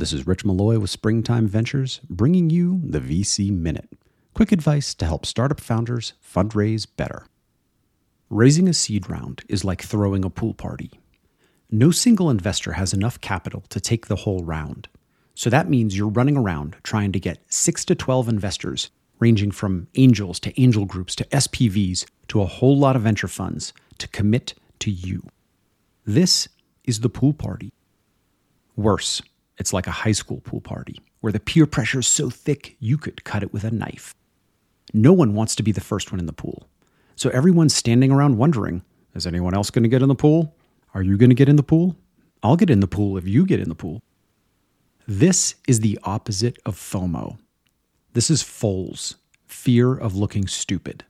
This is Rich Maloy with Springtime Ventures, bringing you the VC Minute. Quick advice to help startup founders fundraise better. Raising a seed round is like throwing a pool party. No single investor has enough capital to take the whole round. So that means you're running around trying to get 6 to 12 investors, ranging from angels to angel groups to SPVs to a whole lot of venture funds, to commit to you. This is the pool party. Worse, it's like a high school pool party where the peer pressure is so thick you could cut it with a knife. No one wants to be the first one in the pool. So everyone's standing around wondering is anyone else going to get in the pool? Are you going to get in the pool? I'll get in the pool if you get in the pool. This is the opposite of FOMO. This is FOLS, fear of looking stupid.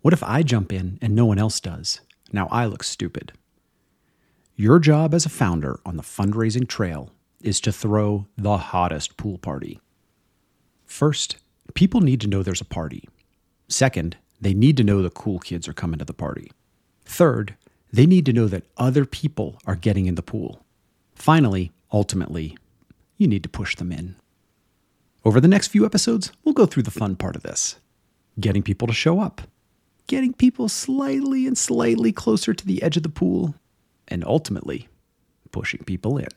What if I jump in and no one else does? Now I look stupid. Your job as a founder on the fundraising trail is to throw the hottest pool party. First, people need to know there's a party. Second, they need to know the cool kids are coming to the party. Third, they need to know that other people are getting in the pool. Finally, ultimately, you need to push them in. Over the next few episodes, we'll go through the fun part of this getting people to show up, getting people slightly and slightly closer to the edge of the pool, and ultimately, pushing people in.